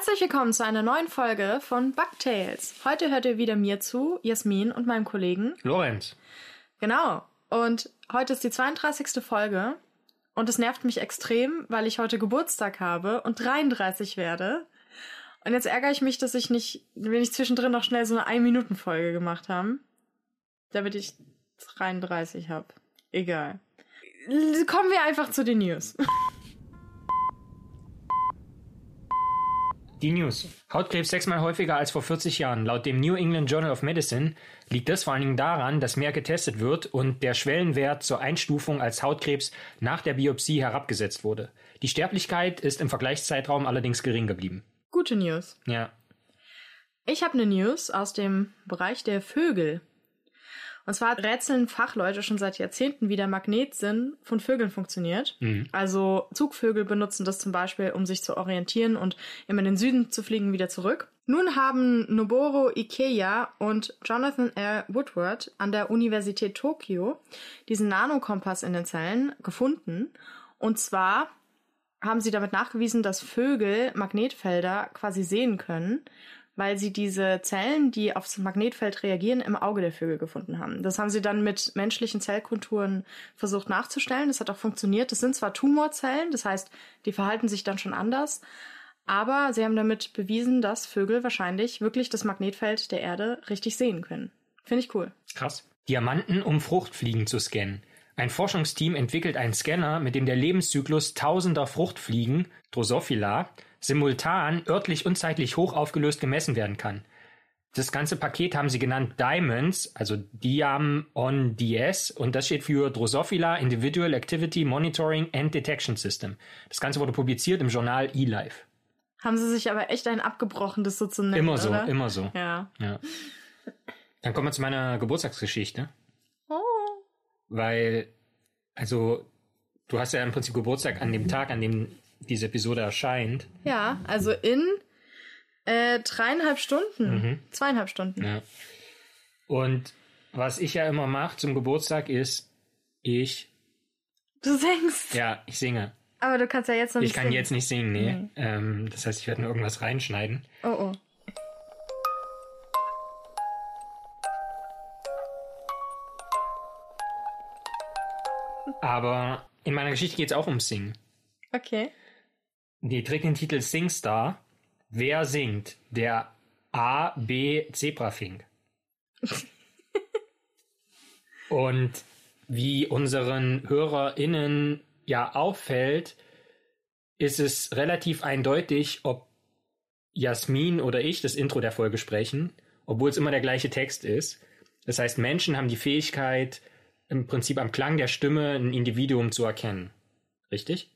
Herzlich willkommen zu einer neuen Folge von Bugtails. Heute hört ihr wieder mir zu, Jasmin und meinem Kollegen Lorenz. Genau. Und heute ist die 32. Folge und es nervt mich extrem, weil ich heute Geburtstag habe und 33 werde. Und jetzt ärgere ich mich, dass ich nicht, wenn ich zwischendrin noch schnell so eine 1-Minuten-Folge gemacht habe, damit ich 33 habe. Egal. Kommen wir einfach zu den News. Die News. Hautkrebs sechsmal häufiger als vor 40 Jahren. Laut dem New England Journal of Medicine liegt das vor allen Dingen daran, dass mehr getestet wird und der Schwellenwert zur Einstufung als Hautkrebs nach der Biopsie herabgesetzt wurde. Die Sterblichkeit ist im Vergleichszeitraum allerdings gering geblieben. Gute News. Ja. Ich habe eine News aus dem Bereich der Vögel. Und zwar rätseln Fachleute schon seit Jahrzehnten, wie der Magnetsinn von Vögeln funktioniert. Mhm. Also Zugvögel benutzen das zum Beispiel, um sich zu orientieren und immer in den Süden zu fliegen, wieder zurück. Nun haben Noboru Ikeya und Jonathan R. Woodward an der Universität Tokio diesen Nanokompass in den Zellen gefunden. Und zwar haben sie damit nachgewiesen, dass Vögel Magnetfelder quasi sehen können weil sie diese Zellen, die aufs Magnetfeld reagieren, im Auge der Vögel gefunden haben. Das haben sie dann mit menschlichen Zellkulturen versucht nachzustellen. Das hat auch funktioniert. Das sind zwar Tumorzellen, das heißt, die verhalten sich dann schon anders, aber sie haben damit bewiesen, dass Vögel wahrscheinlich wirklich das Magnetfeld der Erde richtig sehen können. Finde ich cool. Krass. Diamanten, um Fruchtfliegen zu scannen. Ein Forschungsteam entwickelt einen Scanner, mit dem der Lebenszyklus tausender Fruchtfliegen, Drosophila, simultan örtlich und zeitlich hoch aufgelöst gemessen werden kann. Das ganze Paket haben sie genannt Diamonds, also Diam on DS, und das steht für Drosophila Individual Activity Monitoring and Detection System. Das Ganze wurde publiziert im Journal eLife. Haben sie sich aber echt einen abgebrochen, das so zu nennen. Immer so, oder? immer so. Ja. Ja. Dann kommen wir zu meiner Geburtstagsgeschichte. Oh. Weil, also, du hast ja im Prinzip Geburtstag an dem Tag, an dem diese Episode erscheint. Ja, also in äh, dreieinhalb Stunden. Mhm. Zweieinhalb Stunden. Ja. Und was ich ja immer mache zum Geburtstag ist, ich, Du singst. ja, ich singe. Aber du kannst ja jetzt noch Ich nicht kann singen. jetzt nicht singen, nee. Ähm, das heißt, ich werde nur irgendwas reinschneiden. Oh oh. Aber in meiner Geschichte geht es auch ums Singen. Okay. Die trägt den Titel Singstar. Wer singt? Der A, B, Zebrafink. Und wie unseren HörerInnen ja auffällt, ist es relativ eindeutig, ob Jasmin oder ich das Intro der Folge sprechen, obwohl es immer der gleiche Text ist. Das heißt, Menschen haben die Fähigkeit, im Prinzip am Klang der Stimme ein Individuum zu erkennen. Richtig?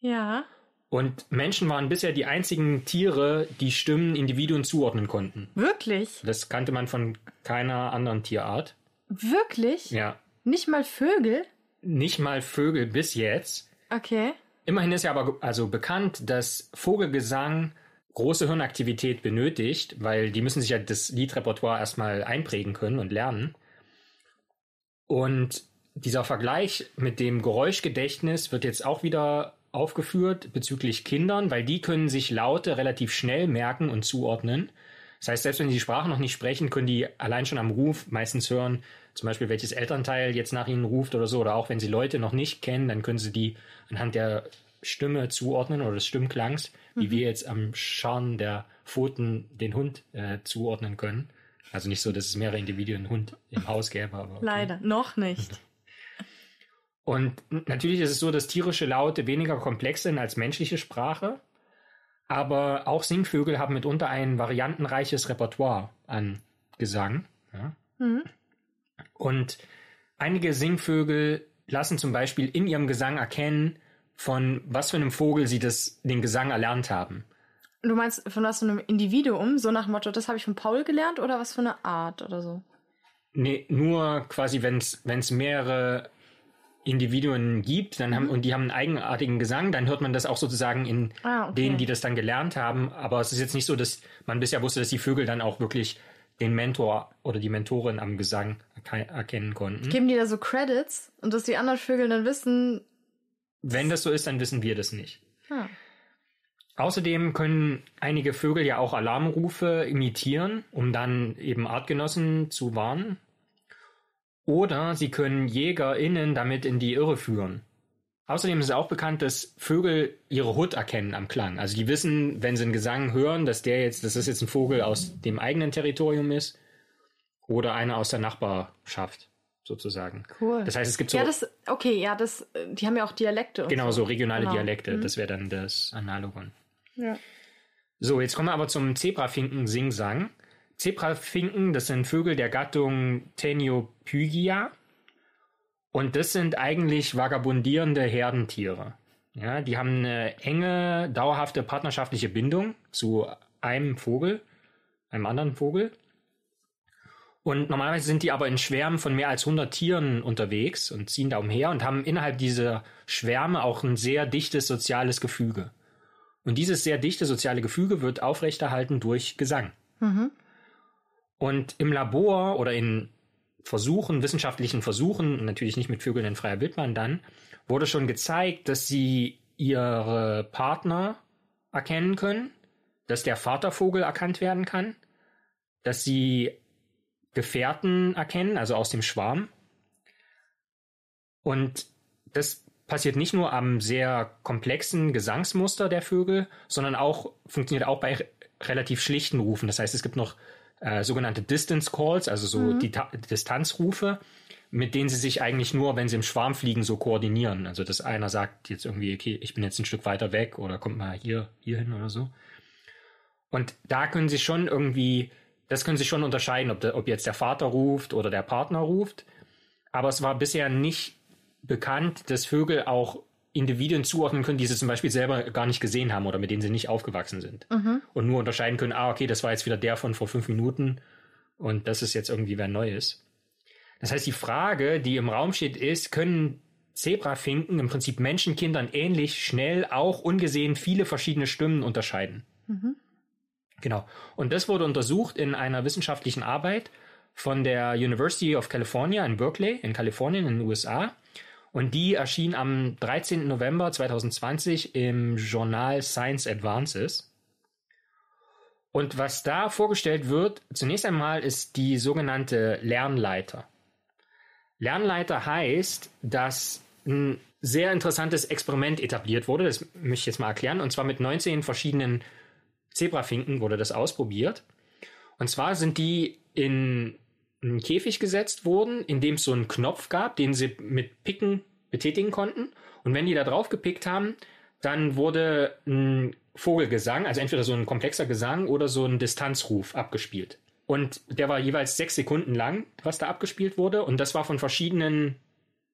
Ja. Und Menschen waren bisher die einzigen Tiere, die Stimmen Individuen zuordnen konnten. Wirklich? Das kannte man von keiner anderen Tierart. Wirklich? Ja. Nicht mal Vögel? Nicht mal Vögel bis jetzt. Okay. Immerhin ist ja aber also bekannt, dass Vogelgesang große Hirnaktivität benötigt, weil die müssen sich ja das Liedrepertoire erstmal einprägen können und lernen. Und dieser Vergleich mit dem Geräuschgedächtnis wird jetzt auch wieder aufgeführt bezüglich Kindern, weil die können sich Laute relativ schnell merken und zuordnen. Das heißt, selbst wenn sie die Sprache noch nicht sprechen, können die allein schon am Ruf meistens hören, zum Beispiel welches Elternteil jetzt nach ihnen ruft oder so, oder auch wenn sie Leute noch nicht kennen, dann können sie die anhand der Stimme zuordnen oder des Stimmklangs, wie wir jetzt am Scharren der Pfoten den Hund äh, zuordnen können. Also nicht so, dass es mehrere Individuen Hund im Haus gäbe, aber okay. Leider. Noch nicht. Und natürlich ist es so, dass tierische Laute weniger komplex sind als menschliche Sprache, aber auch Singvögel haben mitunter ein variantenreiches Repertoire an Gesang. Ja? Mhm. Und einige Singvögel lassen zum Beispiel in ihrem Gesang erkennen, von was für einem Vogel sie das, den Gesang erlernt haben. Du meinst von was für einem Individuum? So nach dem Motto, das habe ich von Paul gelernt oder was für eine Art oder so? Nee, nur quasi, wenn es mehrere Individuen gibt dann haben, und die haben einen eigenartigen Gesang, dann hört man das auch sozusagen in Ah, okay. denen, die das dann gelernt haben. Aber es ist jetzt nicht so, dass man bisher wusste, dass die Vögel dann auch wirklich den Mentor oder die Mentorin am Gesang erke- erkennen konnten. Geben die da so Credits und dass die anderen Vögel dann wissen, Wenn das so ist, dann wissen wir das nicht. ah, Außerdem können einige Vögel ja auch Alarmrufe imitieren, um dann eben Artgenossen zu warnen. Oder sie können JägerInnen damit in die Irre führen. Außerdem ist es auch bekannt, dass Vögel ihre Hut erkennen am Klang. Also die wissen, wenn sie einen Gesang hören, dass der jetzt, dass das jetzt ein Vogel aus dem eigenen Territorium ist oder einer aus der Nachbarschaft sozusagen. Cool. Das heißt, es gibt so Ja, das, okay, ja, das, die haben ja auch Dialekte. und genau so regionale Genau. Dialekte. Mhm. Das wäre dann das Analogon. Ja. So, jetzt kommen wir aber zum Zebrafinken-Singsang. Zebrafinken, das sind Vögel der Gattung Teniopygia. Und das sind eigentlich vagabundierende Herdentiere. Ja, die haben eine enge, dauerhafte partnerschaftliche Bindung zu einem Vogel, einem anderen Vogel. Und normalerweise sind die aber in Schwärmen von mehr als 100 Tieren unterwegs und ziehen da umher und haben innerhalb dieser Schwärme auch ein sehr dichtes soziales Gefüge. Und dieses sehr dichte soziale Gefüge wird aufrechterhalten durch Gesang. Mhm. Und im Labor oder in Versuchen, wissenschaftlichen Versuchen, natürlich nicht mit Vögeln in freier Wildbahn dann, wurde schon gezeigt, dass sie ihre Partner erkennen können, dass der Vatervogel erkannt werden kann, dass sie Gefährten erkennen, also aus dem Schwarm. Und das passiert nicht nur am sehr komplexen Gesangsmuster der Vögel, sondern auch funktioniert auch bei re- relativ schlichten Rufen. Das heißt, es gibt noch äh, sogenannte Distance Calls, also so die Ta Distanzrufe, mit denen sie sich eigentlich nur, wenn sie im Schwarm fliegen, so koordinieren. Also dass einer sagt jetzt irgendwie, okay, ich bin jetzt ein Stück weiter weg oder kommt mal hier, hier hin oder so. Und da können sie schon irgendwie, das können sie schon unterscheiden, ob, der, ob jetzt der Vater ruft oder der Partner ruft. Aber es war bisher nicht bekannt, dass Vögel auch Individuen zuordnen können, die sie zum Beispiel selber gar nicht gesehen haben oder mit denen sie nicht aufgewachsen sind. Und nur unterscheiden können, ah, okay, das war jetzt wieder der von vor fünf Minuten und das ist jetzt irgendwie wer Neues. Das heißt, die Frage, die im Raum steht, ist, können Zebrafinken im Prinzip Menschenkindern ähnlich schnell auch ungesehen viele verschiedene Stimmen unterscheiden? Genau. Und das wurde untersucht in einer wissenschaftlichen Arbeit von der University of California in Berkeley in Kalifornien in den USA. Und die erschien am 13. November 2020 im Journal Science Advances. Und was da vorgestellt wird, zunächst einmal ist die sogenannte Lernleiter. Lernleiter heißt, dass ein sehr interessantes Experiment etabliert wurde. Das möchte ich jetzt mal erklären. Und zwar mit 19 verschiedenen Zebrafinken wurde das ausprobiert. Und zwar sind die in einen Käfig gesetzt worden, in dem es so einen Knopf gab, den sie mit Picken betätigen konnten. Und wenn die da drauf gepickt haben, dann wurde ein Vogelgesang, also entweder so ein komplexer Gesang oder so ein Distanzruf abgespielt. Und der war jeweils sechs Sekunden lang, was da abgespielt wurde. Und das war von verschiedenen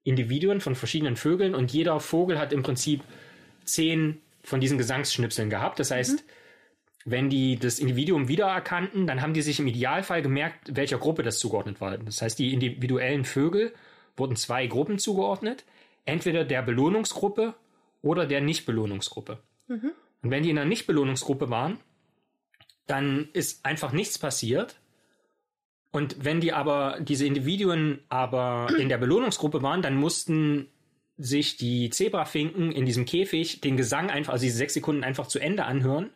Individuen, von verschiedenen Vögeln. Und jeder Vogel hat im Prinzip zehn von diesen Gesangsschnipseln gehabt. Das heißt, wenn die das Individuum wiedererkannten, dann haben die sich im Idealfall gemerkt, welcher Gruppe das zugeordnet war. Das heißt, die individuellen Vögel wurden zwei Gruppen zugeordnet. Entweder der Belohnungsgruppe oder der Nicht-Belohnungsgruppe. Und wenn die in einer Nicht-Belohnungsgruppe waren, dann ist einfach nichts passiert. Und wenn die aber, diese Individuen aber in der Belohnungsgruppe waren, dann mussten sich die Zebrafinken in diesem Käfig den Gesang einfach, also diese sechs Sekunden einfach zu Ende anhören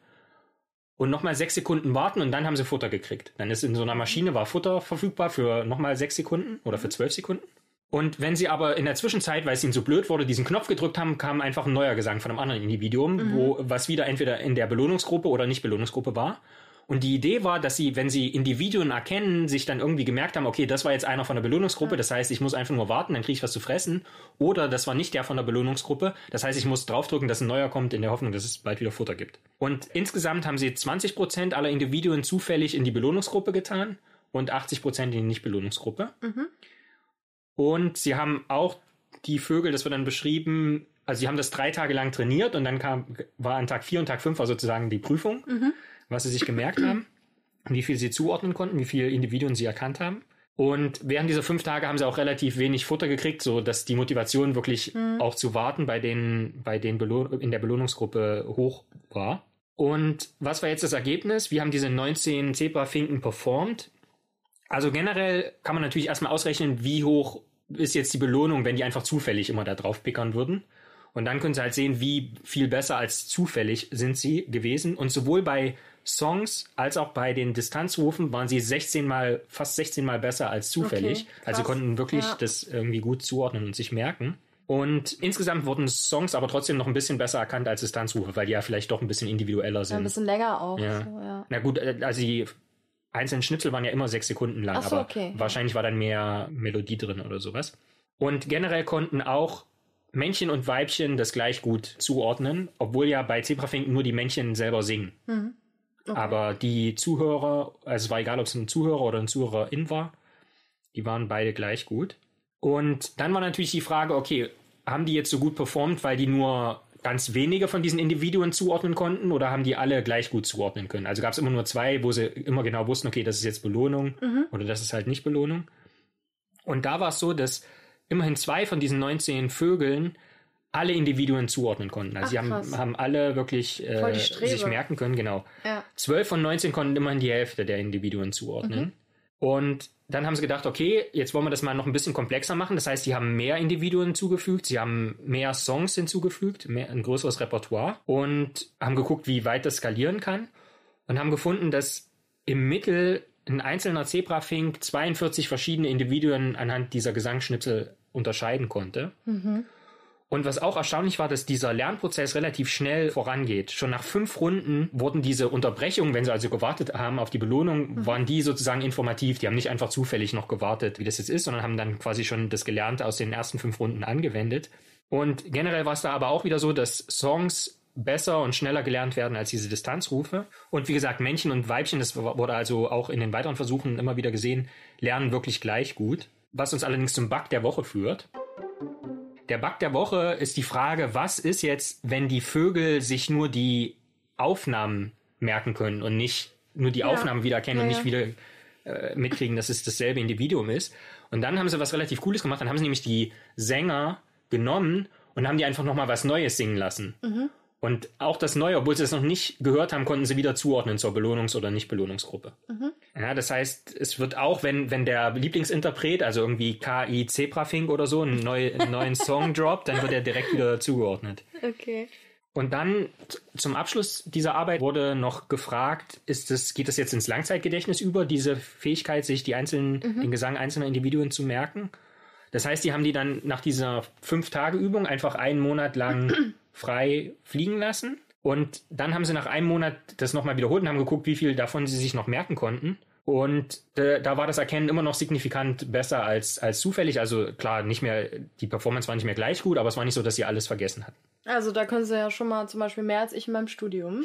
und nochmal sechs Sekunden warten und dann haben sie Futter gekriegt. Dann ist in so einer Maschine war Futter verfügbar für nochmal sechs Sekunden oder für zwölf Sekunden. Und wenn sie aber in der Zwischenzeit, weil es ihnen so blöd wurde, diesen Knopf gedrückt haben, kam einfach ein neuer Gesang von einem anderen Individuum, wo, was wieder entweder in der Belohnungsgruppe oder Nicht-Belohnungsgruppe war. Und die Idee war, dass sie, wenn sie Individuen erkennen, sich dann irgendwie gemerkt haben, okay, das war jetzt einer von der Belohnungsgruppe, das heißt, ich muss einfach nur warten, dann kriege ich was zu fressen. Oder das war nicht der von der Belohnungsgruppe, das heißt, ich muss draufdrücken, dass ein neuer kommt, in der Hoffnung, dass es bald wieder Futter gibt. Und insgesamt haben sie 20% aller Individuen zufällig in die Belohnungsgruppe getan und 80% in die Nicht-Belohnungsgruppe. Und sie haben auch die Vögel, das wird dann beschrieben, also sie haben das drei Tage lang trainiert und dann kam, war an Tag vier und Tag fünf war sozusagen die Prüfung, was sie sich gemerkt haben, wie viel sie zuordnen konnten, wie viele Individuen sie erkannt haben. Und während dieser fünf Tage haben sie auch relativ wenig Futter gekriegt, so dass die Motivation wirklich auch zu warten bei den, bei den Belohn in der Belohnungsgruppe hoch war. Und was war jetzt das Ergebnis? Wir haben diese 19 Zebrafinken performt. Also generell kann man natürlich erstmal ausrechnen, wie hoch ist jetzt die Belohnung, wenn die einfach zufällig immer da drauf pickern würden. Und dann können sie halt sehen, wie viel besser als zufällig sind sie gewesen. Und sowohl bei Songs als auch bei den Distanzrufen waren sie 16 mal, fast 16 mal besser als zufällig. Okay, also konnten wirklich Ja. das irgendwie gut zuordnen und sich merken. Und insgesamt wurden Songs aber trotzdem noch ein bisschen besser erkannt als Distanzrufe, weil die ja vielleicht doch ein bisschen individueller Ja, sind. ein bisschen länger auch. Ja. So, ja. Na gut, äh, also die einzelnen Schnipsel waren ja immer sechs Sekunden lang, so, aber okay. wahrscheinlich war dann mehr Melodie drin oder sowas. Und generell konnten auch Männchen und Weibchen das gleich gut zuordnen, obwohl ja bei Zebrafinken nur die Männchen selber singen. Mhm. Okay. Aber die Zuhörer, also es war egal, ob es ein Zuhörer oder ein Zuhörerin war, die waren beide gleich gut. Und dann war natürlich die Frage, okay, haben die jetzt so gut performt, weil die nur ganz wenige von diesen Individuen zuordnen konnten oder haben die alle gleich gut zuordnen können? Also gab es immer nur zwei, wo sie immer genau wussten, okay, das ist jetzt Belohnung oder das ist halt nicht Belohnung. Und da war es so, dass immerhin zwei von diesen 19 Vögeln alle Individuen zuordnen konnten. Also Ach, sie haben, krass. haben alle wirklich äh, sich merken können, genau. Ja. 12 von 19 konnten immerhin die Hälfte der Individuen zuordnen. Und dann haben sie gedacht, okay, jetzt wollen wir das mal noch ein bisschen komplexer machen. Das heißt, sie haben mehr Individuen zugefügt, sie haben mehr Songs hinzugefügt, mehr, ein größeres Repertoire und haben geguckt, wie weit das skalieren kann und haben gefunden, dass im Mittel ein einzelner Zebrafink 42 verschiedene Individuen anhand dieser Gesangsschnipsel unterscheiden konnte. Und was auch erstaunlich war, dass dieser Lernprozess relativ schnell vorangeht. Schon nach fünf Runden wurden diese Unterbrechungen, wenn sie also gewartet haben auf die Belohnung, waren die sozusagen informativ. Die haben nicht einfach zufällig noch gewartet, wie das jetzt ist, sondern haben dann quasi schon das Gelernte aus den ersten fünf Runden angewendet. Und generell war es da aber auch wieder so, dass Songs besser und schneller gelernt werden als diese Distanzrufe. Und wie gesagt, Männchen und Weibchen, das wurde also auch in den weiteren Versuchen immer wieder gesehen, lernen wirklich gleich gut. Was uns allerdings zum Bug der Woche führt. Der Bug der Woche ist die Frage, was ist jetzt, wenn die Vögel sich nur die Aufnahmen merken können und nicht nur die Ja. Aufnahmen wiedererkennen und Ja, nicht wieder äh, mitkriegen, dass es dasselbe Individuum ist. Und dann haben sie was relativ Cooles gemacht. Dann haben sie nämlich die Sänger genommen und haben die einfach nochmal was Neues singen lassen. Und auch das Neue, obwohl sie es noch nicht gehört haben, konnten sie wieder zuordnen zur Belohnungs- oder Nicht-Belohnungsgruppe. Ja, das heißt, es wird auch, wenn, wenn der Lieblingsinterpret, also irgendwie KI Zebrafink oder so, einen, neu, einen neuen Song droppt, dann wird er direkt wieder zugeordnet. Okay. Und dann zum Abschluss dieser Arbeit wurde noch gefragt, ist das, geht das jetzt ins Langzeitgedächtnis über, diese Fähigkeit, sich die einzelnen, den Gesang einzelner Individuen zu merken? Das heißt, die haben die dann nach dieser Fünf-Tage-Übung einfach einen Monat lang frei fliegen lassen. Und dann haben sie nach einem Monat das nochmal wiederholt und haben geguckt, wie viel davon sie sich noch merken konnten. Und äh, da war das Erkennen immer noch signifikant besser als, als zufällig. Also klar, nicht mehr, die Performance war nicht mehr gleich gut, aber es war nicht so, dass sie alles vergessen hatten. Also da können sie ja schon mal zum Beispiel mehr als ich in meinem Studium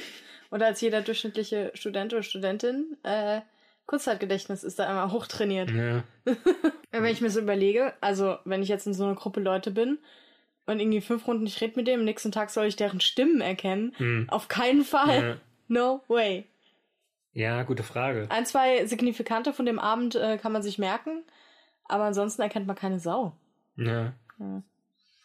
oder als jeder durchschnittliche Student oder Studentin. Äh, Kurzzeitgedächtnis ist da immer hochtrainiert. Ja. Wenn ich mir so überlege, also wenn ich jetzt in so einer Gruppe Leute bin und irgendwie fünf Runden ich rede mit dem, am nächsten Tag soll ich deren Stimmen erkennen. Hm. Auf keinen Fall. Ja. No way. Ja, gute Frage. Ein, zwei Signifikante von dem Abend äh, kann man sich merken, aber ansonsten erkennt man keine Sau. Ja. Ja.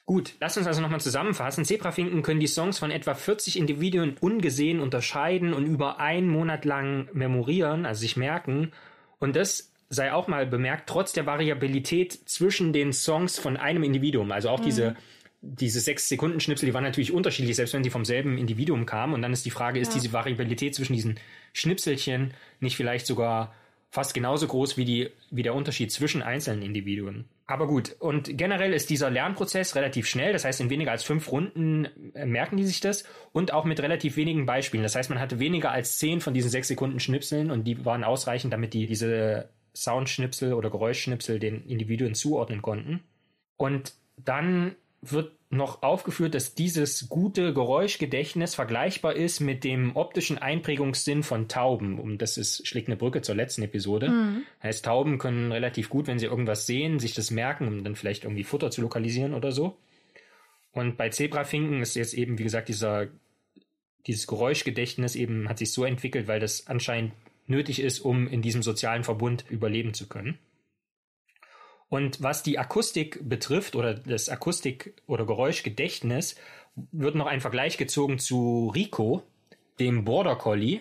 Gut, lass uns also nochmal zusammenfassen. Zebrafinken können die Songs von etwa 40 Individuen ungesehen unterscheiden und über einen Monat lang memorieren, also sich merken. Und das sei auch mal bemerkt, trotz der Variabilität zwischen den Songs von einem Individuum. Also auch diese, diese sechs Sekunden Schnipsel, die waren natürlich unterschiedlich, selbst wenn die vom selben Individuum kamen. Und dann ist die Frage, ist Ja. diese Variabilität zwischen diesen Schnipselchen nicht vielleicht sogar fast genauso groß wie, die, wie der Unterschied zwischen einzelnen Individuen. Aber gut, und generell ist dieser Lernprozess relativ schnell, das heißt, in weniger als fünf Runden äh, merken die sich das und auch mit relativ wenigen Beispielen. Das heißt, man hatte weniger als zehn von diesen sechs Sekunden Schnipseln und die waren ausreichend, damit die diese Soundschnipsel oder Geräuschschnipsel den Individuen zuordnen konnten. Und dann wird noch aufgeführt, dass dieses gute Geräuschgedächtnis vergleichbar ist mit dem optischen Einprägungssinn von Tauben. Und das ist, schlägt eine Brücke zur letzten Episode. Heißt, Tauben können relativ gut, wenn sie irgendwas sehen, sich das merken, um dann vielleicht irgendwie Futter zu lokalisieren oder so. Und bei Zebrafinken ist jetzt eben, wie gesagt, dieser, dieses Geräuschgedächtnis eben hat sich so entwickelt, weil das anscheinend nötig ist, um in diesem sozialen Verbund überleben zu können. Und was die Akustik betrifft oder das Akustik- oder Geräuschgedächtnis, wird noch ein Vergleich gezogen zu Rico, dem Border Collie.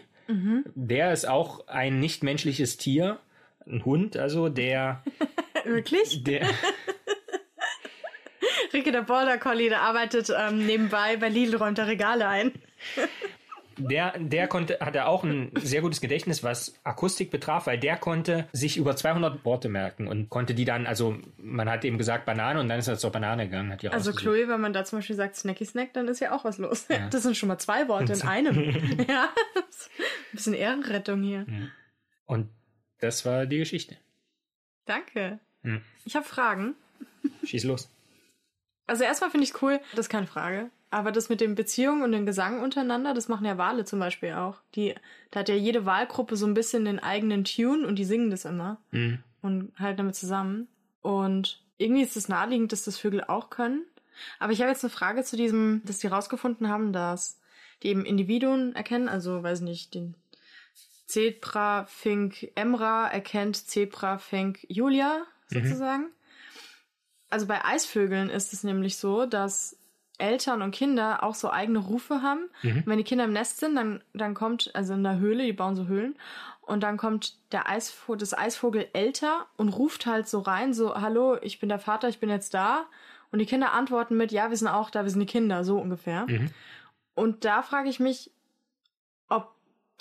Der ist auch ein nichtmenschliches Tier, ein Hund, also der, Wirklich? der, Ricky der Border Collie, der arbeitet ähm, nebenbei bei Lidl, räumt er Regale ein. Der, der konnte, hatte auch ein sehr gutes Gedächtnis, was Akustik betraf, weil der konnte sich über 200 Worte merken und konnte die dann, also man hat eben gesagt Banane und dann ist er zur Banane gegangen. Also. Chloe, wenn man da zum Beispiel sagt Snacky Snack, dann ist ja auch was los. Das sind schon mal zwei Worte in einem. ja, ein bisschen Ehrenrettung hier. Und das war die Geschichte. Danke. Hm. Ich habe Fragen. Schieß los. Also erstmal finde ich cool, das ist keine Frage. Aber das mit den Beziehungen und dem Gesang untereinander, das machen ja Wale zum Beispiel auch. Die, da hat ja jede Wahlgruppe so ein bisschen den eigenen Tune und die singen das immer Mhm. und halten damit zusammen. Und irgendwie ist es naheliegend, dass das Vögel auch können. Aber ich habe jetzt eine Frage zu diesem, dass die rausgefunden haben, dass die eben Individuen erkennen, also weiß nicht, den Zebra Fink Emra erkennt Zebra Fink Julia sozusagen. Also bei Eisvögeln ist es nämlich so, dass Eltern und Kinder auch so eigene Rufe haben. Wenn die Kinder im Nest sind, dann, dann kommt, also in der Höhle, die bauen so Höhlen, und dann kommt der Eisvogel, das Eisvogel älter und ruft halt so rein, so, hallo, ich bin der Vater, ich bin jetzt da. Und die Kinder antworten mit, ja, wir sind auch da, wir sind die Kinder, so ungefähr. Und da frage ich mich, ob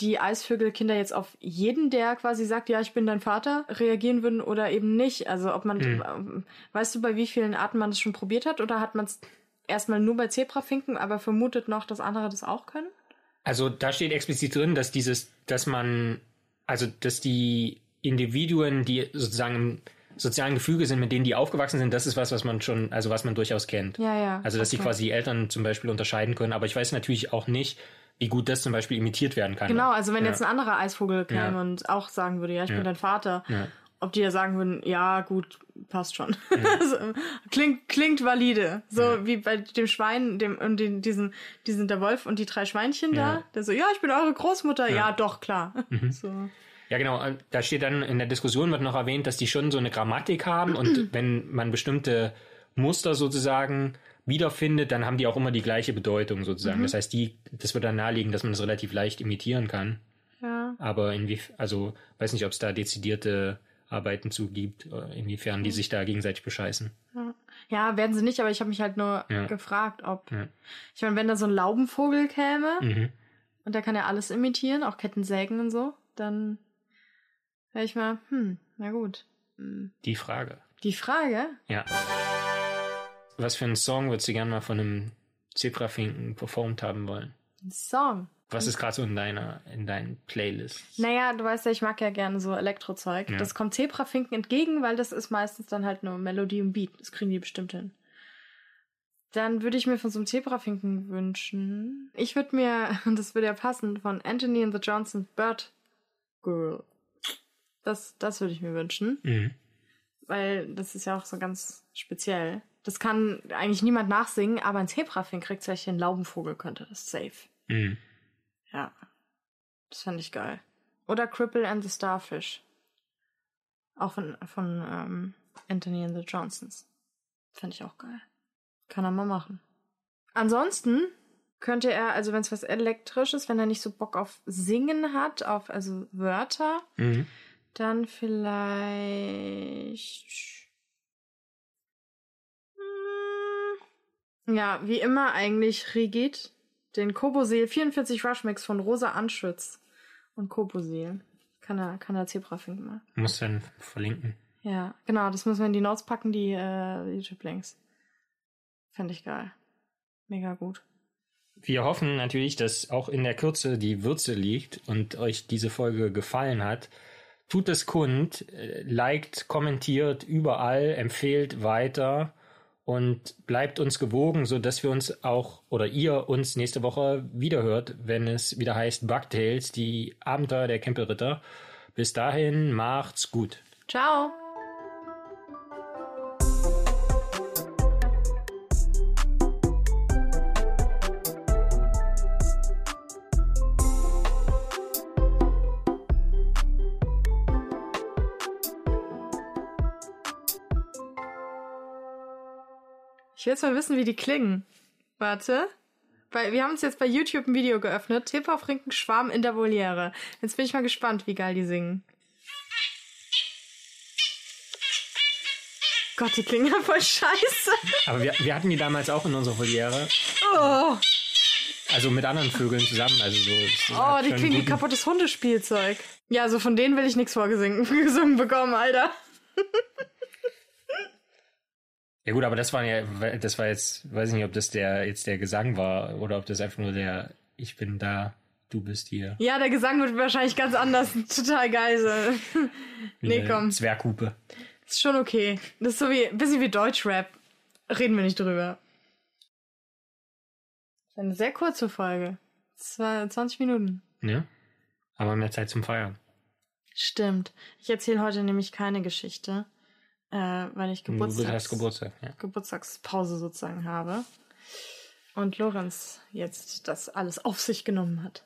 die Eisvögelkinder jetzt auf jeden, der quasi sagt, ja, ich bin dein Vater, reagieren würden oder eben nicht. Also ob man, ähm, weißt du, bei wie vielen Arten man das schon probiert hat oder hat man es erstmal nur bei Zebrafinken, aber vermutet noch, dass andere das auch können? Also da steht explizit drin, dass dieses, dass man, also dass die Individuen, die sozusagen im sozialen Gefüge sind, mit denen die aufgewachsen sind, das ist was, was man schon, also was man durchaus kennt. Ja, ja. Also dass die Okay. quasi Eltern zum Beispiel unterscheiden können, aber ich weiß natürlich auch nicht, wie gut das zum Beispiel imitiert werden kann. Genau, also wenn Ja. jetzt ein anderer Eisvogel käme Ja. und auch sagen würde, ja, ich Ja. bin dein Vater. Ob die ja sagen würden, ja, gut, passt schon. so, klingt, klingt valide. So Ja. wie bei dem Schwein, dem, und den, diesen, diesen, der Wolf und die drei Schweinchen Ja. da, der so, ja, ich bin eure Großmutter, ja, Ja. doch, klar. So. Ja, genau. Da steht dann in der Diskussion wird noch erwähnt, dass die schon so eine Grammatik haben und wenn man bestimmte Muster sozusagen wiederfindet, dann haben die auch immer die gleiche Bedeutung sozusagen. Das heißt, die, das wird dann naheliegen, dass man das relativ leicht imitieren kann. Ja. Aber inwie, also weiß nicht, ob es da dezidierte Arbeiten zu gibt, äh, inwiefern die sich da gegenseitig bescheißen. ja, werden sie nicht, aber ich habe mich halt nur Ja. gefragt, ob. Ja. Ich meine, wenn da so ein Laubenvogel käme Mhm. und der kann ja alles imitieren, auch Kettensägen und so, dann wäre ich mal, hm, na gut. Hm. Die Frage. Die Frage, Ja. Was für einen Song würdest du gerne mal von einem Zebrafinken performt haben wollen? ein Song. Was ist gerade so in deiner, in deinen Playlists? Naja, du weißt ja, ich mag ja gerne so Elektrozeug. Ja. Das kommt Zebrafinken entgegen, weil das ist meistens dann halt nur Melodie und Beat. Das kriegen die bestimmt hin. Dann würde ich mir von so einem Zebrafinken wünschen. Ich würde mir, und das würde ja passen, von Anthony and the Johnson Bird Girl. Das, das würde ich mir wünschen. Mhm. Weil das ist ja auch so ganz speziell. Das kann eigentlich niemand nachsingen, aber ein Zebrafink kriegt vielleicht ein Laubenvogel könnte das safe. Mhm. Ja. Das fand ich geil. Oder Cripple and the Starfish. Auch von, von ähm, Anthony and the Johnsons. Fand ich auch geil. Kann er mal machen. Ansonsten könnte er, also wenn es was elektrisches, wenn er nicht so Bock auf Singen hat, auf also Wörter, Mhm. dann vielleicht. Hm, Ja, wie immer eigentlich Rigid. Den Koboseel 44 Rushmix von Rosa Anschütz und Koboseel. Kann er, kann er Zebrafink mal. Muss dann verlinken. Ja, genau, das müssen wir in die Notes packen, die äh, YouTube-Links. Fände ich geil. Mega gut. Wir hoffen natürlich, dass auch in der Kürze die Würze liegt und euch diese Folge gefallen hat. Tut es kund, äh, liked, kommentiert überall, empfehlt weiter und bleibt uns gewogen, so dass wir uns auch oder ihr uns nächste Woche wiederhört, wenn es wieder heißt Bugtails, die Abenteuer der Campelritter. Bis dahin macht's gut. Ciao! Ich will jetzt mal wissen, wie die klingen. Warte. Bei, wir haben uns jetzt bei YouTube ein Video geöffnet. Zebrafrinken Schwarm in der Voliere. Jetzt bin ich mal gespannt, wie geil die singen. Gott, die klingen ja voll scheiße. Aber wir, wir hatten die damals auch in unserer Voliere. Oh, Also mit anderen Vögeln zusammen. Also so, oh hat die klingen wie kaputtes Hundespielzeug. Ja, also von denen will ich nichts vorgesungen gesungen bekommen, Alter. Ja gut, aber das war ja, das war jetzt, weiß ich nicht, ob das der jetzt der Gesang war oder ob das einfach nur der Ich bin da, du bist hier. Ja, der Gesang wird wahrscheinlich ganz anders. Total geil. So. Nee, komm. Zwerghupe. Ist schon okay. Das ist so wie, ein bisschen wie Deutschrap. Reden wir nicht drüber. Eine sehr kurze Folge. War 20 Minuten. Ne? Aber mehr Zeit zum Feiern. Stimmt. Ich erzähle heute nämlich keine Geschichte, äh, weil ich Du Geburtstags Geburtstag, ja. Geburtstagspause sozusagen habe. Und Lorenz jetzt das alles auf sich genommen hat.